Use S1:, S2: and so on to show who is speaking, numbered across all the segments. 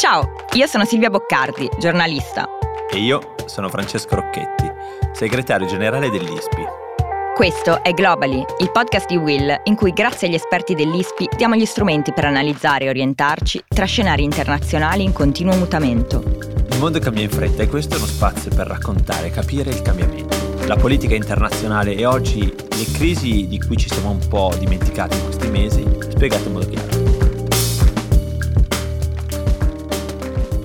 S1: Ciao, io sono Silvia Boccardi, giornalista.
S2: E io sono Francesco Rocchetti, segretario generale dell'ISPI.
S1: Questo è Globally, il podcast di Will, in cui grazie agli esperti dell'ISPI diamo gli strumenti per analizzare e orientarci tra scenari internazionali in continuo mutamento.
S2: Il mondo cambia in fretta e questo è uno spazio per raccontare e capire il cambiamento. La politica internazionale e oggi le crisi di cui ci siamo un po' dimenticati in questi mesi, spiegate in modo chiaro.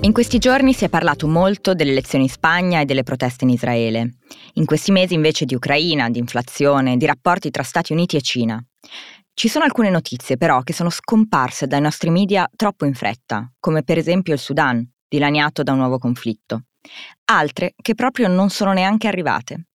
S1: In questi giorni si è parlato molto delle elezioni in Spagna e delle proteste in Israele. In questi mesi invece di Ucraina, di inflazione, di rapporti tra Stati Uniti e Cina. Ci sono alcune notizie però che sono scomparse dai nostri media troppo in fretta, come per esempio il Sudan, dilaniato da un nuovo conflitto. Altre che proprio non sono neanche arrivate.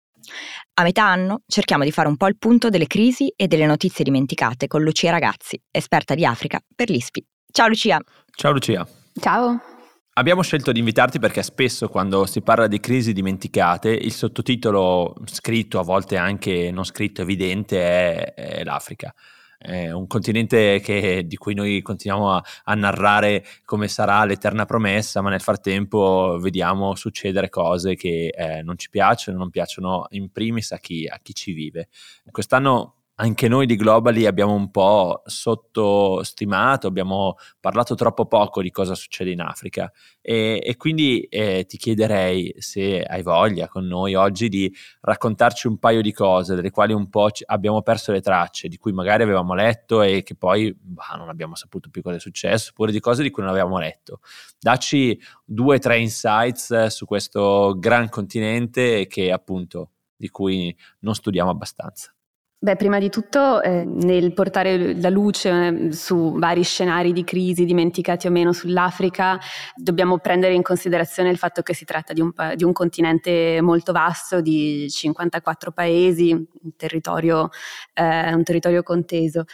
S1: A metà anno cerchiamo di fare un po' il punto delle crisi e delle notizie dimenticate con Lucia Ragazzi, esperta di Africa per l'ISPI. Ciao Lucia.
S2: Ciao Lucia.
S3: Ciao.
S2: Abbiamo scelto di invitarti perché spesso quando si parla di crisi dimenticate il sottotitolo scritto, a volte anche non scritto, evidente è, è l'Africa. È un continente che, di cui noi continuiamo a, a, narrare come sarà l'eterna promessa, ma nel frattempo vediamo succedere cose che eh, non ci piacciono, non piacciono in primis a chi, a chi ci vive. Quest'anno anche noi di Globally abbiamo un po' sottostimato, abbiamo parlato troppo poco di cosa succede in Africa e, e quindi eh, ti chiederei se hai voglia con noi oggi di raccontarci un paio di cose delle quali un po' ci, abbiamo perso le tracce, di cui magari avevamo letto e che poi bah, non abbiamo saputo più cosa è successo, oppure di cose di cui non avevamo letto. Dacci due o tre insights su questo gran continente che appunto di cui non studiamo abbastanza.
S3: Beh, prima di tutto eh, nel portare la luce eh, su vari scenari di crisi dimenticati o meno sull'Africa, dobbiamo prendere in considerazione il fatto che si tratta di un, di un continente molto vasto, di 54 paesi, un territorio, eh, un territorio conteso.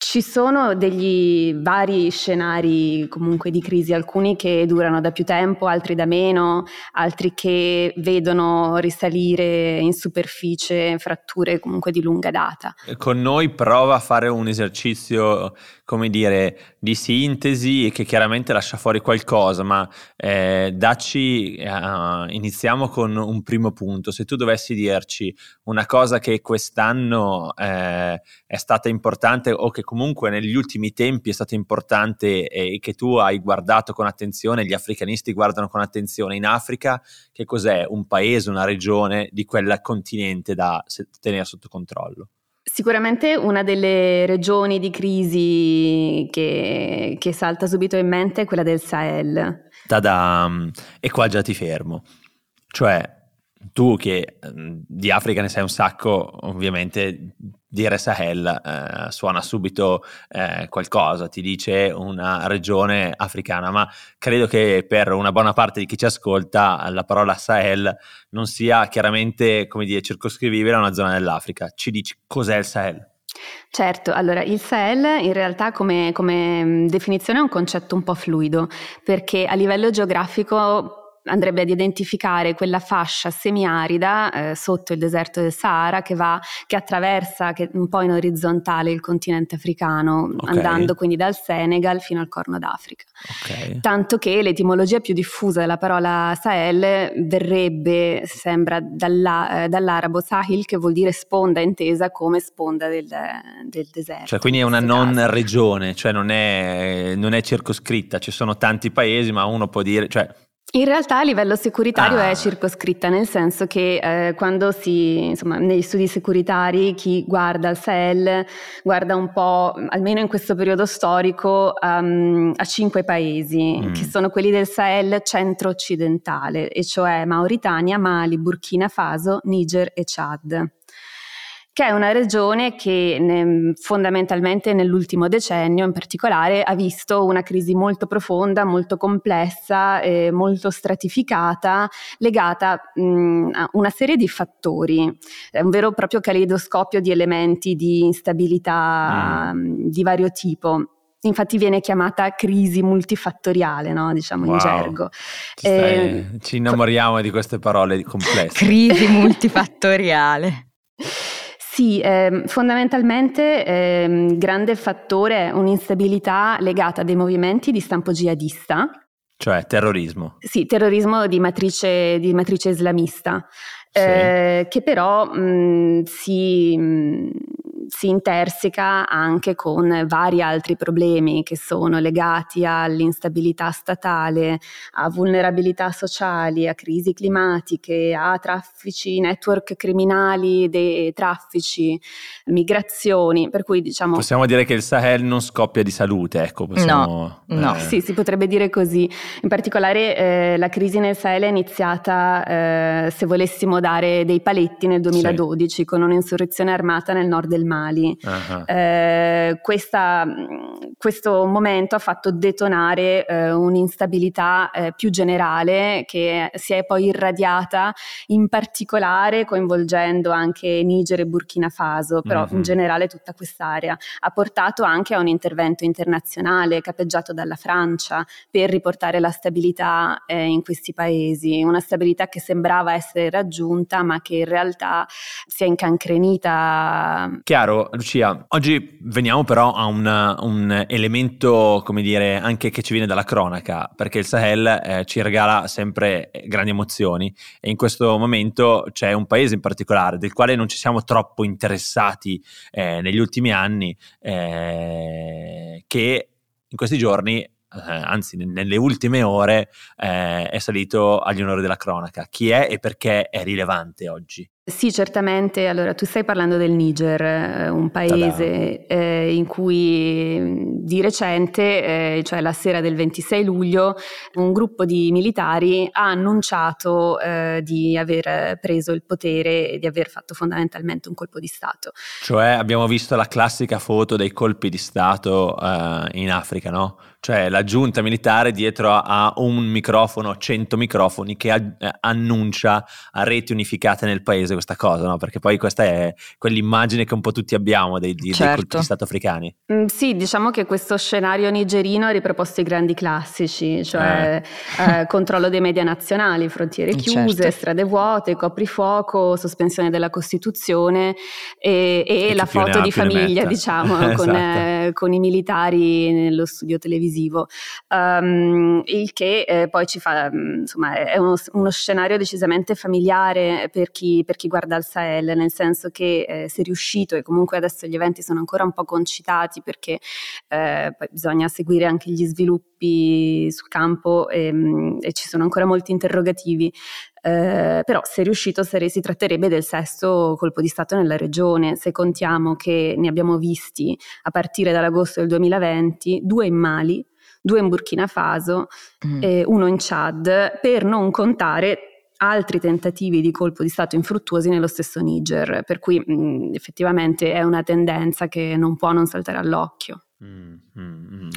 S3: Ci sono degli vari scenari comunque di crisi, alcuni che durano da più tempo, altri da meno, altri che vedono risalire in superficie fratture comunque di lunga data.
S2: Con noi prova a fare un esercizio, come dire, di sintesi che chiaramente lascia fuori qualcosa, ma eh, dacci, eh, iniziamo con un primo punto. Se tu dovessi dirci una cosa che quest'anno eh, è stata importante o che comunque negli ultimi tempi è stata importante e che tu hai guardato con attenzione, gli africanisti guardano con attenzione in Africa, che cos'è un paese, una regione di quel continente da tenere sotto controllo?
S3: Sicuramente una delle regioni di crisi che, che salta subito in mente è quella del Sahel.
S2: Ta-da! E qua già ti fermo. Cioè, tu che di Africa ne sai un sacco, ovviamente dire Sahel eh, suona subito eh, qualcosa, ti dice una regione africana, ma credo che per una buona parte di chi ci ascolta la parola Sahel non sia chiaramente, come dire, circoscrivibile a una zona dell'Africa. Ci dici cos'è il Sahel?
S3: Certo, allora il Sahel in realtà come, come definizione è un concetto un po' fluido perché a livello geografico andrebbe ad identificare quella fascia semiarida eh, sotto il deserto del Sahara che, va, che attraversa che un po' in orizzontale il continente africano, okay. andando quindi dal Senegal fino al Corno d'Africa. Okay. Tanto che l'etimologia più diffusa della parola Sahel verrebbe, sembra, dalla, eh, dall'arabo Sahil, che vuol dire sponda intesa come sponda del, del deserto.
S2: Cioè, quindi è una non caso. regione, cioè non è, non è circoscritta, ci sono tanti paesi, ma uno può dire, cioè
S3: in realtà a livello securitario ah. è circoscritta, nel senso che eh, quando si, insomma, negli studi securitari chi guarda il Sahel guarda un po', almeno in questo periodo storico, um, a cinque paesi, mm. che sono quelli del Sahel centro-occidentale, e cioè Mauritania, Mali, Burkina Faso, Niger e Chad che è una regione che ne, fondamentalmente nell'ultimo decennio in particolare ha visto una crisi molto profonda, molto complessa, eh, molto stratificata, legata mh, a una serie di fattori, è un vero e proprio caleidoscopio di elementi di instabilità mm. mh, di vario tipo. Infatti viene chiamata crisi multifattoriale, no? diciamo wow. in gergo.
S2: Eh, ci innamoriamo di queste parole complesse.
S1: crisi multifattoriale.
S3: Sì, eh, fondamentalmente eh, grande fattore è un'instabilità legata a dei movimenti di stampo jihadista
S2: Cioè terrorismo.
S3: Sì, terrorismo di matrice, di matrice islamista, sì. eh, che però mh, si... Mh, si interseca anche con vari altri problemi che sono legati all'instabilità statale, a vulnerabilità sociali, a crisi climatiche, a traffici, network criminali dei traffici, migrazioni, per cui diciamo...
S2: Possiamo dire che il Sahel non scoppia di salute, ecco.
S1: Possiamo, no, no.
S3: Eh... Sì, si potrebbe dire così. In particolare eh, la crisi nel Sahel è iniziata, eh, se volessimo dare dei paletti, nel 2012 sì. con un'insurrezione armata nel nord del Mali animali. Uh-huh. Eh, questa, questo momento ha fatto detonare eh, un'instabilità eh, più generale che si è poi irradiata in particolare coinvolgendo anche Niger e Burkina Faso, però uh-huh. in generale tutta quest'area. Ha portato anche a un intervento internazionale capeggiato dalla Francia per riportare la stabilità eh, in questi paesi, una stabilità che sembrava essere raggiunta ma che in realtà si è incancrenita.
S2: Chiaro, Lucia, oggi veniamo però a un, un, elemento, come dire, anche che ci viene dalla cronaca, perché il Sahel eh, ci regala sempre grandi emozioni e in questo momento c'è un paese in particolare del quale non ci siamo troppo interessati eh, negli ultimi anni, eh, che in questi giorni eh, anzi nelle ultime ore, eh, è salito agli onori della cronaca. Chi è e perché è rilevante oggi?
S3: Sì, certamente. Allora, tu stai parlando del Niger, eh, un paese eh, in cui di recente, eh, cioè la sera del 26 luglio, un gruppo di militari ha annunciato eh, di aver preso il potere e di aver fatto fondamentalmente un colpo di Stato.
S2: Cioè abbiamo visto la classica foto dei colpi di Stato eh, in Africa, no? Cioè la giunta militare dietro a un microfono, 100 microfoni che eh, annuncia a reti unificate nel paese questa cosa, no? Perché poi questa è quell'immagine che un po' tutti abbiamo dei, dei, certo. dei colpi di Stato africani.
S3: Mm, sì, diciamo che questo scenario nigerino ha riproposto i grandi classici, cioè eh. Eh, controllo dei media nazionali, frontiere chiuse, certo. strade vuote, coprifuoco, sospensione della Costituzione e, e, e la foto di famiglia, diciamo, esatto. con, eh, con, i militari nello studio televisivo. Um, il che eh, poi ci fa, mm, insomma, è uno, uno scenario decisamente familiare per chi, per chi guarda al Sahel, nel senso che eh, è riuscito e comunque adesso gli eventi sono ancora un po' concitati perché eh, bisogna seguire anche gli sviluppi sul campo e, ehm, e ci sono ancora molti interrogativi. Eh, però se riuscito sare, si tratterebbe del sesto colpo di Stato nella regione, se contiamo che ne abbiamo visti a partire dall'agosto del 2020, due in Mali, due in Burkina Faso mm. e uno in Chad, per non contare altri tentativi di colpo di Stato infruttuosi nello stesso Niger, per cui mh, effettivamente è una tendenza che non può non saltare all'occhio. Mm,
S2: mm, mm.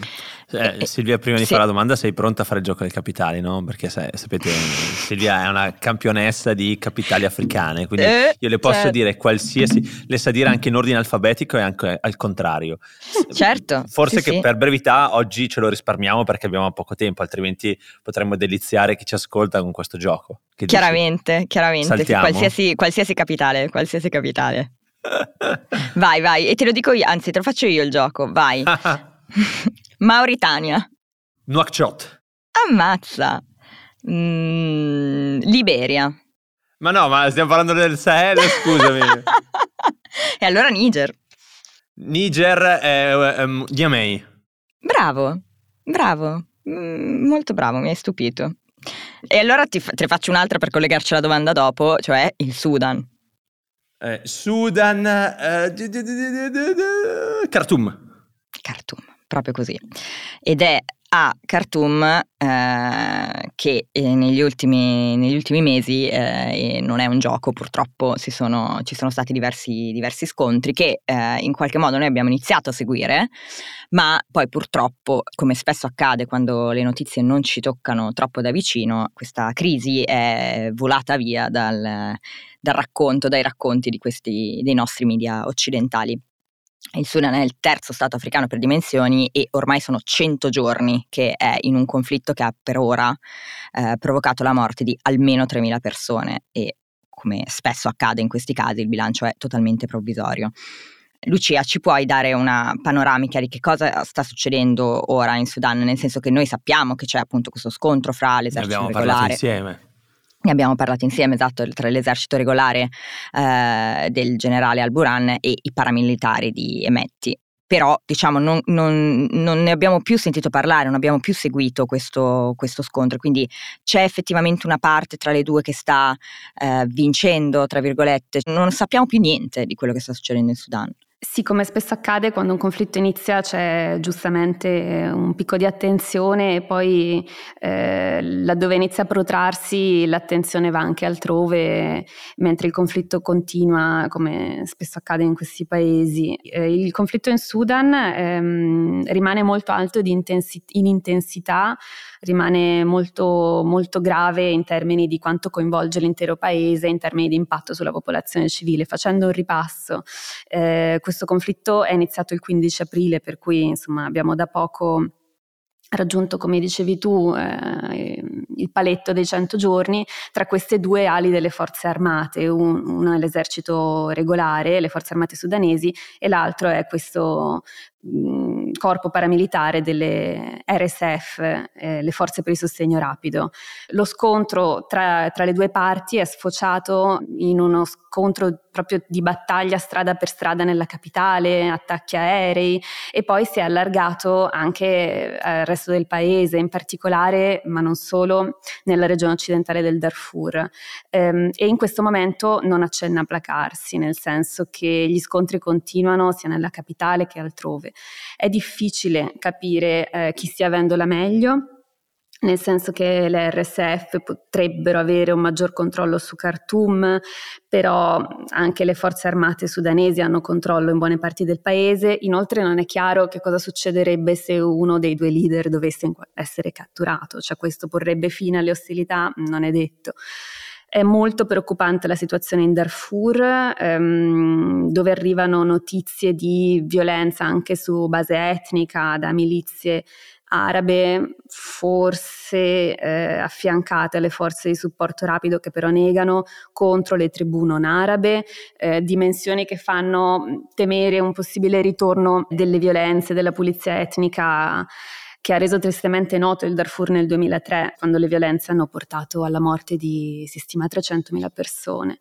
S2: Eh, Silvia, prima di sì. fare la domanda, sei pronta a fare il gioco dei capitali, no? Perché sai, sapete, Silvia è una campionessa di capitali africane, quindi eh, io le posso certo. dire qualsiasi, le sa dire anche in ordine alfabetico e anche al contrario.
S1: Certo.
S2: Forse
S1: sì,
S2: che
S1: sì.
S2: per brevità oggi ce lo risparmiamo perché abbiamo poco tempo, altrimenti potremmo deliziare chi ci ascolta con questo gioco.
S1: Che chiaramente, dici? chiaramente, qualsiasi, qualsiasi capitale, qualsiasi capitale vai, vai, e te lo dico io, anzi te lo faccio io il gioco, vai. Mauritania.
S2: Nouakchott.
S1: Ammazza. Mm, Liberia.
S2: Ma no, ma stiamo parlando del Sahel, scusami.
S1: e allora Niger.
S2: Niger è um, Niamey.
S1: Bravo, bravo, mm, molto bravo, mi hai stupito. E allora ti, te ne faccio un'altra per collegarci alla domanda dopo, cioè il Sudan.
S2: Eh, Sudan, eh, Khartoum.
S1: Khartoum, proprio così. Ed è a Khartoum eh, che eh, negli, ultimi, negli, ultimi, mesi, eh, non è un gioco purtroppo, sono, ci sono stati diversi, diversi scontri che eh, in qualche modo noi abbiamo iniziato a seguire, ma poi purtroppo, come spesso accade quando le notizie non ci toccano troppo da vicino, questa crisi è volata via dal dal racconto, dai racconti questi, dei nostri media occidentali. Il Sudan è il terzo stato africano per dimensioni e ormai sono 100 giorni che è in un conflitto che ha per ora eh, provocato la morte di almeno 3.000 persone e come spesso accade in questi casi il bilancio è totalmente provvisorio. Lucia, ci puoi dare una panoramica di che cosa sta succedendo ora in Sudan? Nel senso che noi sappiamo che c'è appunto questo scontro fra l'esercito
S2: ne abbiamo
S1: regolare.
S2: insieme.
S1: Ne abbiamo parlato insieme, esatto, tra l'esercito regolare eh, del generale Al-Buran e i paramilitari di Emetti però diciamo non, non, non, ne abbiamo più sentito parlare, non abbiamo più seguito questo, questo, scontro, quindi c'è effettivamente una parte tra le due che sta eh, vincendo, tra virgolette, non sappiamo più niente di quello che sta succedendo in Sudan.
S3: Sì, come spesso accade quando un conflitto inizia c'è giustamente un picco di attenzione e poi eh, laddove inizia a protrarsi l'attenzione va anche altrove mentre il conflitto continua come spesso accade in questi paesi. Eh, il conflitto in Sudan ehm, rimane molto alto intensi- in intensità rimane molto, molto grave in termini di quanto coinvolge l'intero paese, in termini di impatto sulla popolazione civile. Facendo un ripasso, eh, questo conflitto è iniziato il 15 aprile, per cui insomma abbiamo da poco raggiunto, come dicevi tu, eh, il paletto dei 100 giorni tra queste due ali delle forze armate, un, uno è l'esercito regolare, le forze armate sudanesi, e l'altro è questo corpo paramilitare delle RSF, eh, le forze per il sostegno rapido. Lo scontro tra, tra le due parti è sfociato in uno scontro proprio di battaglia strada per strada nella capitale, attacchi aerei e poi si è allargato anche al resto del paese, in particolare, ma non solo, nella regione occidentale del Darfur. Ehm, e in questo momento non accenna a placarsi, nel senso che gli scontri continuano sia nella capitale che altrove. È difficile capire eh, chi stia avendo la meglio nel senso che le RSF potrebbero avere un maggior controllo su Khartoum, però anche le forze armate sudanesi hanno controllo in buone parti del paese. Inoltre non è chiaro che cosa succederebbe se uno dei due leader dovesse essere catturato, cioè questo porrebbe fine alle ostilità, non è detto. È molto preoccupante la situazione in Darfur, ehm, dove arrivano notizie di violenza anche su base etnica da milizie arabe, forse eh, affiancate alle forze di supporto rapido che però negano contro le tribù non arabe, eh, dimensioni che fanno temere un possibile ritorno delle violenze, della pulizia etnica che ha reso tristemente noto il Darfur nel 2003, quando le violenze hanno portato alla morte di, si stima, 300.000 persone.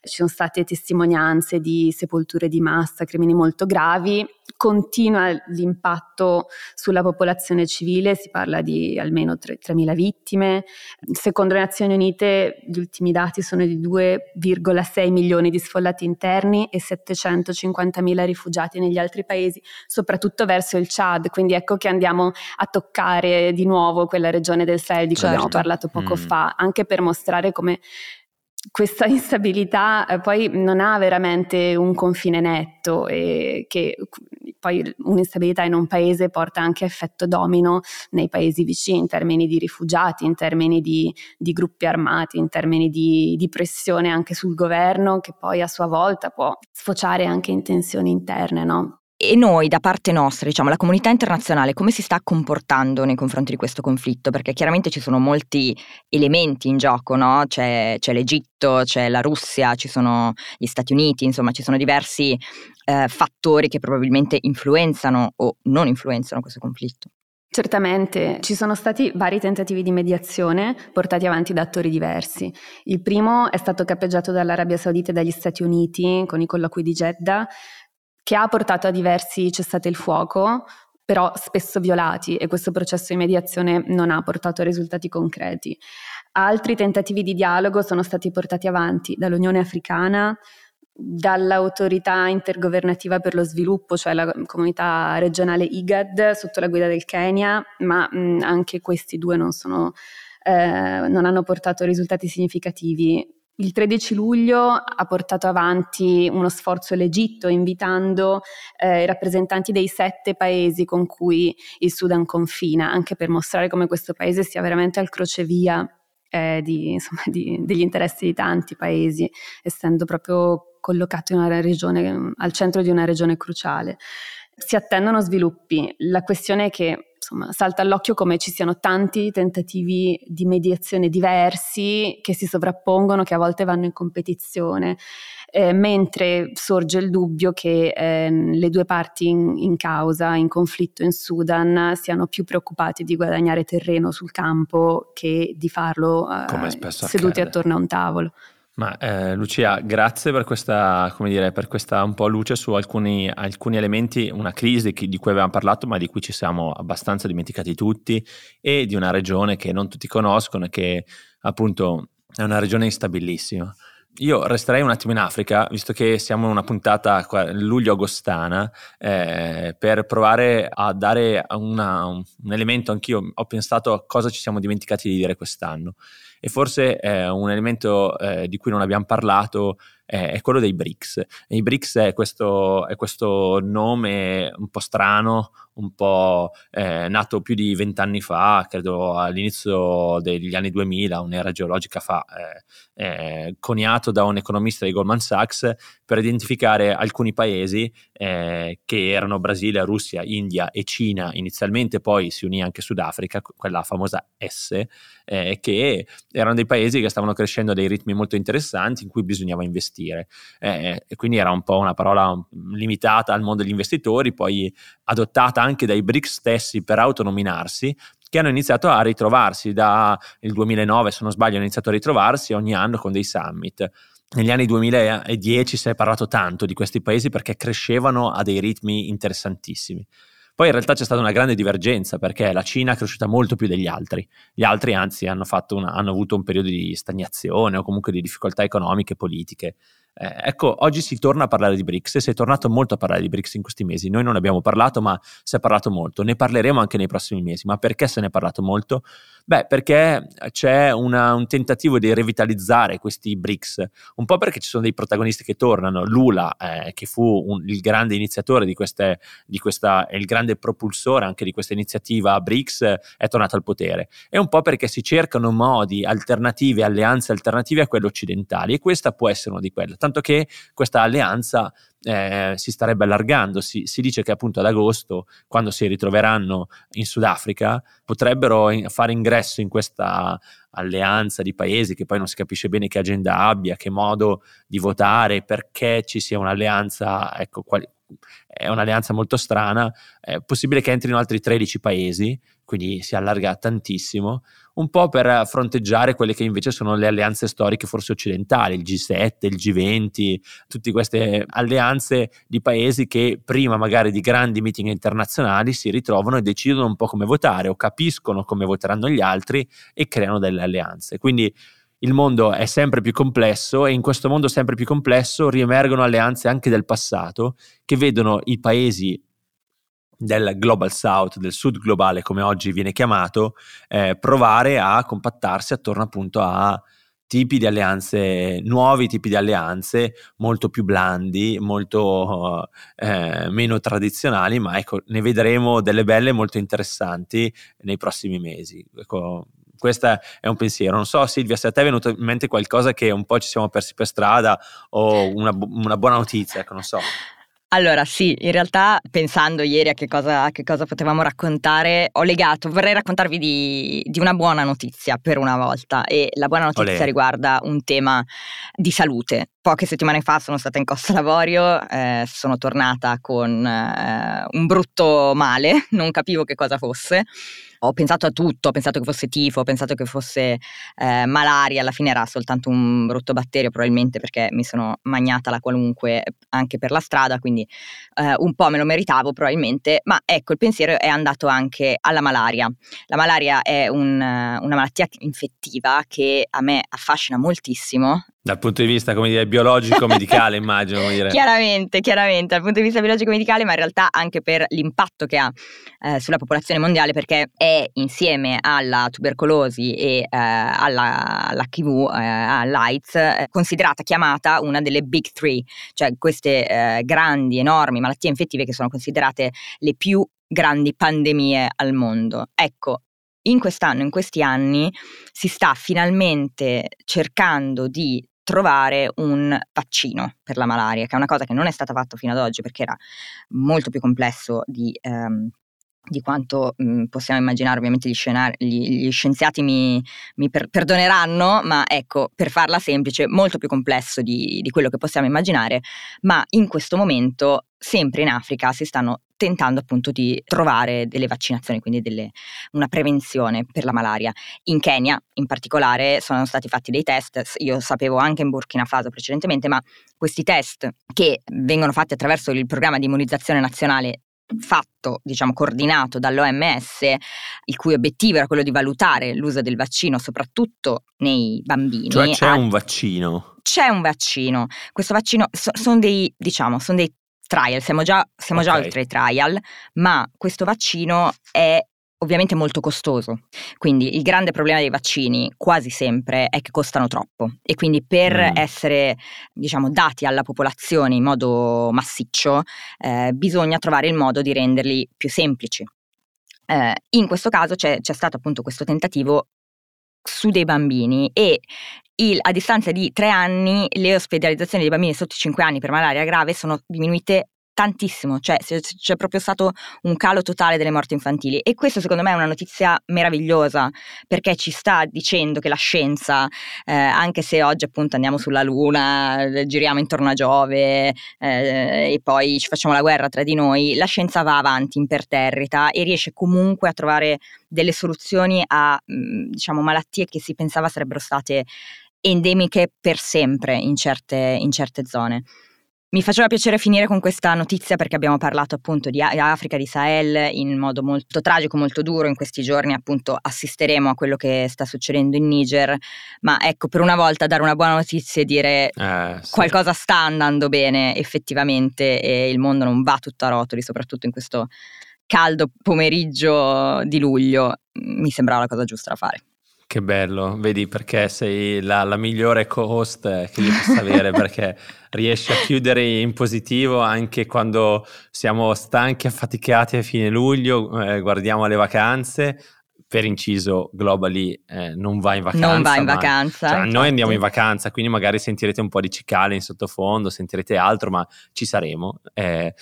S3: Ci sono state testimonianze di sepolture di massa, crimini molto gravi continua l'impatto sulla popolazione civile, si parla di almeno 3.000 vittime. Secondo le Nazioni Unite gli ultimi dati sono di 2,6 milioni di sfollati interni e 750.000 rifugiati negli altri paesi, soprattutto verso il Chad. Quindi ecco che andiamo a toccare di nuovo quella regione del Sahel di cui certo. abbiamo parlato poco mm. fa, anche per mostrare come questa instabilità eh, poi non ha veramente un confine netto e che poi un'instabilità in un paese porta anche effetto domino nei paesi vicini in termini di rifugiati, in termini di, di gruppi armati, in termini di, di, pressione anche sul governo che poi a sua volta può sfociare anche in tensioni interne, no?
S1: E noi, da parte nostra, diciamo, la comunità internazionale, come si sta comportando nei confronti di questo conflitto? Perché chiaramente ci sono molti elementi in gioco, no? C'è, c'è l'Egitto, c'è la Russia, ci sono gli Stati Uniti, insomma, ci sono diversi eh, fattori che probabilmente influenzano o non influenzano questo conflitto.
S3: Certamente, ci sono stati vari tentativi di mediazione portati avanti da attori diversi. Il primo è stato cappeggiato dall'Arabia Saudita e dagli Stati Uniti con i colloqui di Jeddah che ha portato a diversi cessate il fuoco, però spesso violati e questo processo di mediazione non ha portato a risultati concreti. Altri tentativi di dialogo sono stati portati avanti dall'Unione Africana, dall'autorità intergovernativa per lo sviluppo, cioè la comunità regionale IGAD sotto la guida del Kenya, ma mh, anche questi due non, sono, eh, non hanno portato risultati significativi. Il 13 luglio ha portato avanti uno sforzo l'Egitto invitando eh, i rappresentanti dei sette paesi con cui il Sudan confina, anche per mostrare come questo paese sia veramente al crocevia eh, di, insomma, di, degli interessi di tanti paesi, essendo proprio collocato in una regione, al centro di una regione cruciale. Si attendono sviluppi. La questione è che insomma, salta all'occhio come ci siano tanti tentativi di mediazione diversi che si sovrappongono, che a volte vanno in competizione. eh, mentre sorge il dubbio che eh, le due parti in, in, causa, in conflitto in Sudan, siano più preoccupati di guadagnare terreno sul campo che di farlo eh, seduti accade. attorno a un tavolo.
S2: Ma eh, Lucia, grazie per questa, dire, per questa un po' luce su alcuni, alcuni elementi, una crisi di cui avevamo parlato ma di cui ci siamo abbastanza dimenticati tutti e di una regione che non tutti conoscono e che appunto è una regione instabilissima. Io resterei un attimo in Africa, visto che siamo in una puntata luglio-agostana, eh, per provare a dare una, un, elemento, anch'io ho pensato a cosa ci siamo dimenticati di dire quest'anno. E forse eh, un elemento eh, di cui non abbiamo parlato è quello dei BRICS. E I BRICS è questo, è questo, nome un po' strano, un po' eh, nato più di vent'anni fa, credo all'inizio degli anni 2000, un'era geologica fa, eh, eh, coniato da un economista di Goldman Sachs per identificare alcuni paesi eh, che erano Brasile, Russia, India e Cina inizialmente, poi si unì anche Sudafrica, quella famosa S, eh, che erano dei paesi che stavano crescendo a dei ritmi molto interessanti in cui bisognava investire. Eh, e quindi era un po' una parola limitata al mondo degli investitori, poi adottata anche dai BRICS stessi per autonominarsi, che hanno iniziato a ritrovarsi dal 2009, se non sbaglio, hanno iniziato a ritrovarsi ogni anno con dei summit. Negli anni 2010 si è parlato tanto di questi paesi perché crescevano a dei ritmi interessantissimi. Poi in realtà c'è stata una grande divergenza perché la Cina è cresciuta molto più degli altri. Gli altri anzi hanno, una, hanno avuto un periodo di stagnazione o comunque di difficoltà economiche e politiche. Eh, ecco, oggi si torna a parlare di BRICS e si è tornato molto a parlare di BRICS in questi mesi. Noi non abbiamo parlato, ma si è parlato molto. Ne parleremo anche nei prossimi mesi. Ma perché se ne è parlato molto? Beh, perché c'è una, un tentativo di revitalizzare questi BRICS, un po' perché ci sono dei protagonisti che tornano. Lula, eh, che fu un, il grande iniziatore di, queste, di questa, il grande propulsore anche di questa iniziativa BRICS, è tornato al potere. E un po' perché si cercano modi alternativi, alleanze alternative a quelle occidentali, e questa può essere una di quelle che questa alleanza eh, si starebbe allargando. Si, si, dice che appunto ad agosto, quando si ritroveranno in Sudafrica, potrebbero in, fare ingresso in questa alleanza di paesi che poi non si capisce bene che agenda abbia, che modo di votare, perché ci sia un'alleanza, ecco, quali, è un'alleanza molto strana, è possibile che entrino altri 13 paesi, quindi si allarga tantissimo, un po' per fronteggiare quelle che invece sono le alleanze storiche forse occidentali, il G7, il G20, tutte queste alleanze di paesi che prima magari di grandi meeting internazionali si ritrovano e decidono un po' come votare o capiscono come voteranno gli altri e creano delle alleanze. Quindi il mondo è sempre più complesso e in questo mondo sempre più complesso riemergono alleanze anche del passato che vedono i paesi del Global South, del Sud globale come oggi viene chiamato, eh, provare a compattarsi attorno appunto a tipi di alleanze, nuovi tipi di alleanze molto più blandi, molto eh, meno tradizionali, ma ecco, ne vedremo delle belle molto interessanti nei prossimi mesi. Ecco, questo è un pensiero. Non so, Silvia, se a te è venuto in mente qualcosa che un po' ci siamo persi per strada o una, una buona notizia, ecco, non so.
S1: Allora sì, in realtà pensando ieri a che cosa, a che cosa potevamo raccontare, ho legato, vorrei raccontarvi di, di, una buona notizia per una volta e la buona notizia Olè. riguarda un tema di salute. Poche settimane fa sono stata in Costa Lavorio, eh, sono tornata con eh, un brutto male, non capivo che cosa fosse ho pensato a tutto, ho pensato che fosse tifo, ho pensato che fosse eh, malaria, alla fine era soltanto un brutto batterio probabilmente perché mi sono magnata la qualunque anche per la strada, quindi eh, un po' me lo meritavo probabilmente, ma ecco il pensiero è andato anche alla malaria. La malaria è un, una malattia infettiva che a me affascina moltissimo,
S2: dal punto di vista, come dire, biologico-medicale, immagino. Dire.
S1: Chiaramente, chiaramente, dal punto di vista biologico-medicale, ma in realtà anche per l'impatto che ha eh, sulla popolazione mondiale, perché è insieme alla tubercolosi e eh, alla, all'HIV, eh, all'AIDS, eh, considerata, chiamata una delle big three, cioè queste eh, grandi, enormi malattie infettive che sono considerate le più grandi pandemie al mondo. Ecco, in quest'anno, in questi anni, si sta finalmente cercando di trovare un vaccino per la malaria, che è una cosa che non è stata fatta fino ad oggi perché era molto più complesso di, ehm, di quanto mh, possiamo immaginare, ovviamente gli, scenari, gli, gli scienziati mi, mi per, perdoneranno, ma ecco, per farla semplice, molto più complesso di, di quello che possiamo immaginare, ma in questo momento sempre in Africa si stanno tentando appunto di trovare delle vaccinazioni, quindi delle, una prevenzione per la malaria. In Kenya in particolare sono stati fatti dei test, io sapevo anche in Burkina Faso precedentemente, ma questi test che vengono fatti attraverso il programma di immunizzazione nazionale fatto, diciamo, coordinato dall'OMS, il cui obiettivo era quello di valutare l'uso del vaccino soprattutto nei bambini.
S2: Cioè c'è a... un vaccino?
S1: C'è un vaccino. Questo vaccino so, sono dei, diciamo, sono dei trial, siamo già, siamo okay. già oltre i trial, ma questo vaccino è ovviamente molto costoso. Quindi il grande problema dei vaccini quasi sempre è che costano troppo e quindi per mm. essere diciamo dati alla popolazione in modo massiccio eh, bisogna trovare il modo di renderli più semplici. Eh, in questo caso c'è, c'è stato appunto questo tentativo su dei bambini e il, a distanza di tre anni le ospedalizzazioni dei bambini sotto i 5 anni per malaria grave sono diminuite tantissimo, cioè c'è proprio stato un calo totale delle morti infantili e questo secondo me è una notizia meravigliosa perché ci sta dicendo che la scienza, eh, anche se oggi appunto andiamo sulla Luna, eh, giriamo intorno a Giove eh, e poi ci facciamo la guerra tra di noi, la scienza va avanti imperterrita e riesce comunque a trovare delle soluzioni a mm, diciamo malattie che si pensava sarebbero state endemiche per sempre in certe, in certe zone. Mi faceva piacere finire con questa notizia perché abbiamo parlato appunto di Africa, di Sahel in modo molto tragico, molto duro. In questi giorni appunto assisteremo a quello che sta succedendo in Niger, ma ecco per una volta dare una buona notizia e dire eh, sì. qualcosa sta andando bene effettivamente e il mondo non va tutto a rotoli, soprattutto in questo caldo pomeriggio di luglio. Mi sembrava la cosa giusta da fare.
S2: Che bello, vedi perché sei la, la migliore co-host che io possa avere perché riesci a chiudere in positivo anche quando siamo stanchi, affaticati a fine luglio, eh, guardiamo le vacanze, per inciso Globally eh, non va in vacanza.
S1: Non va in vacanza.
S2: Cioè, noi andiamo in vacanza, quindi magari sentirete un po' di cicale in sottofondo, sentirete altro, ma ci saremo. Eh,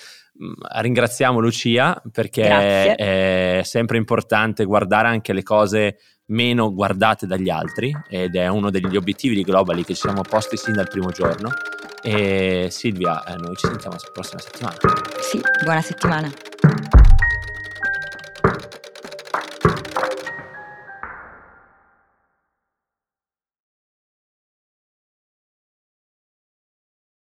S2: ringraziamo Lucia perché Grazie. è sempre importante guardare anche le cose meno guardate dagli altri ed è uno degli obiettivi di Globally che ci siamo posti sin dal primo giorno. E Silvia, eh, noi ci sentiamo la prossima settimana.
S1: Sì, buona settimana.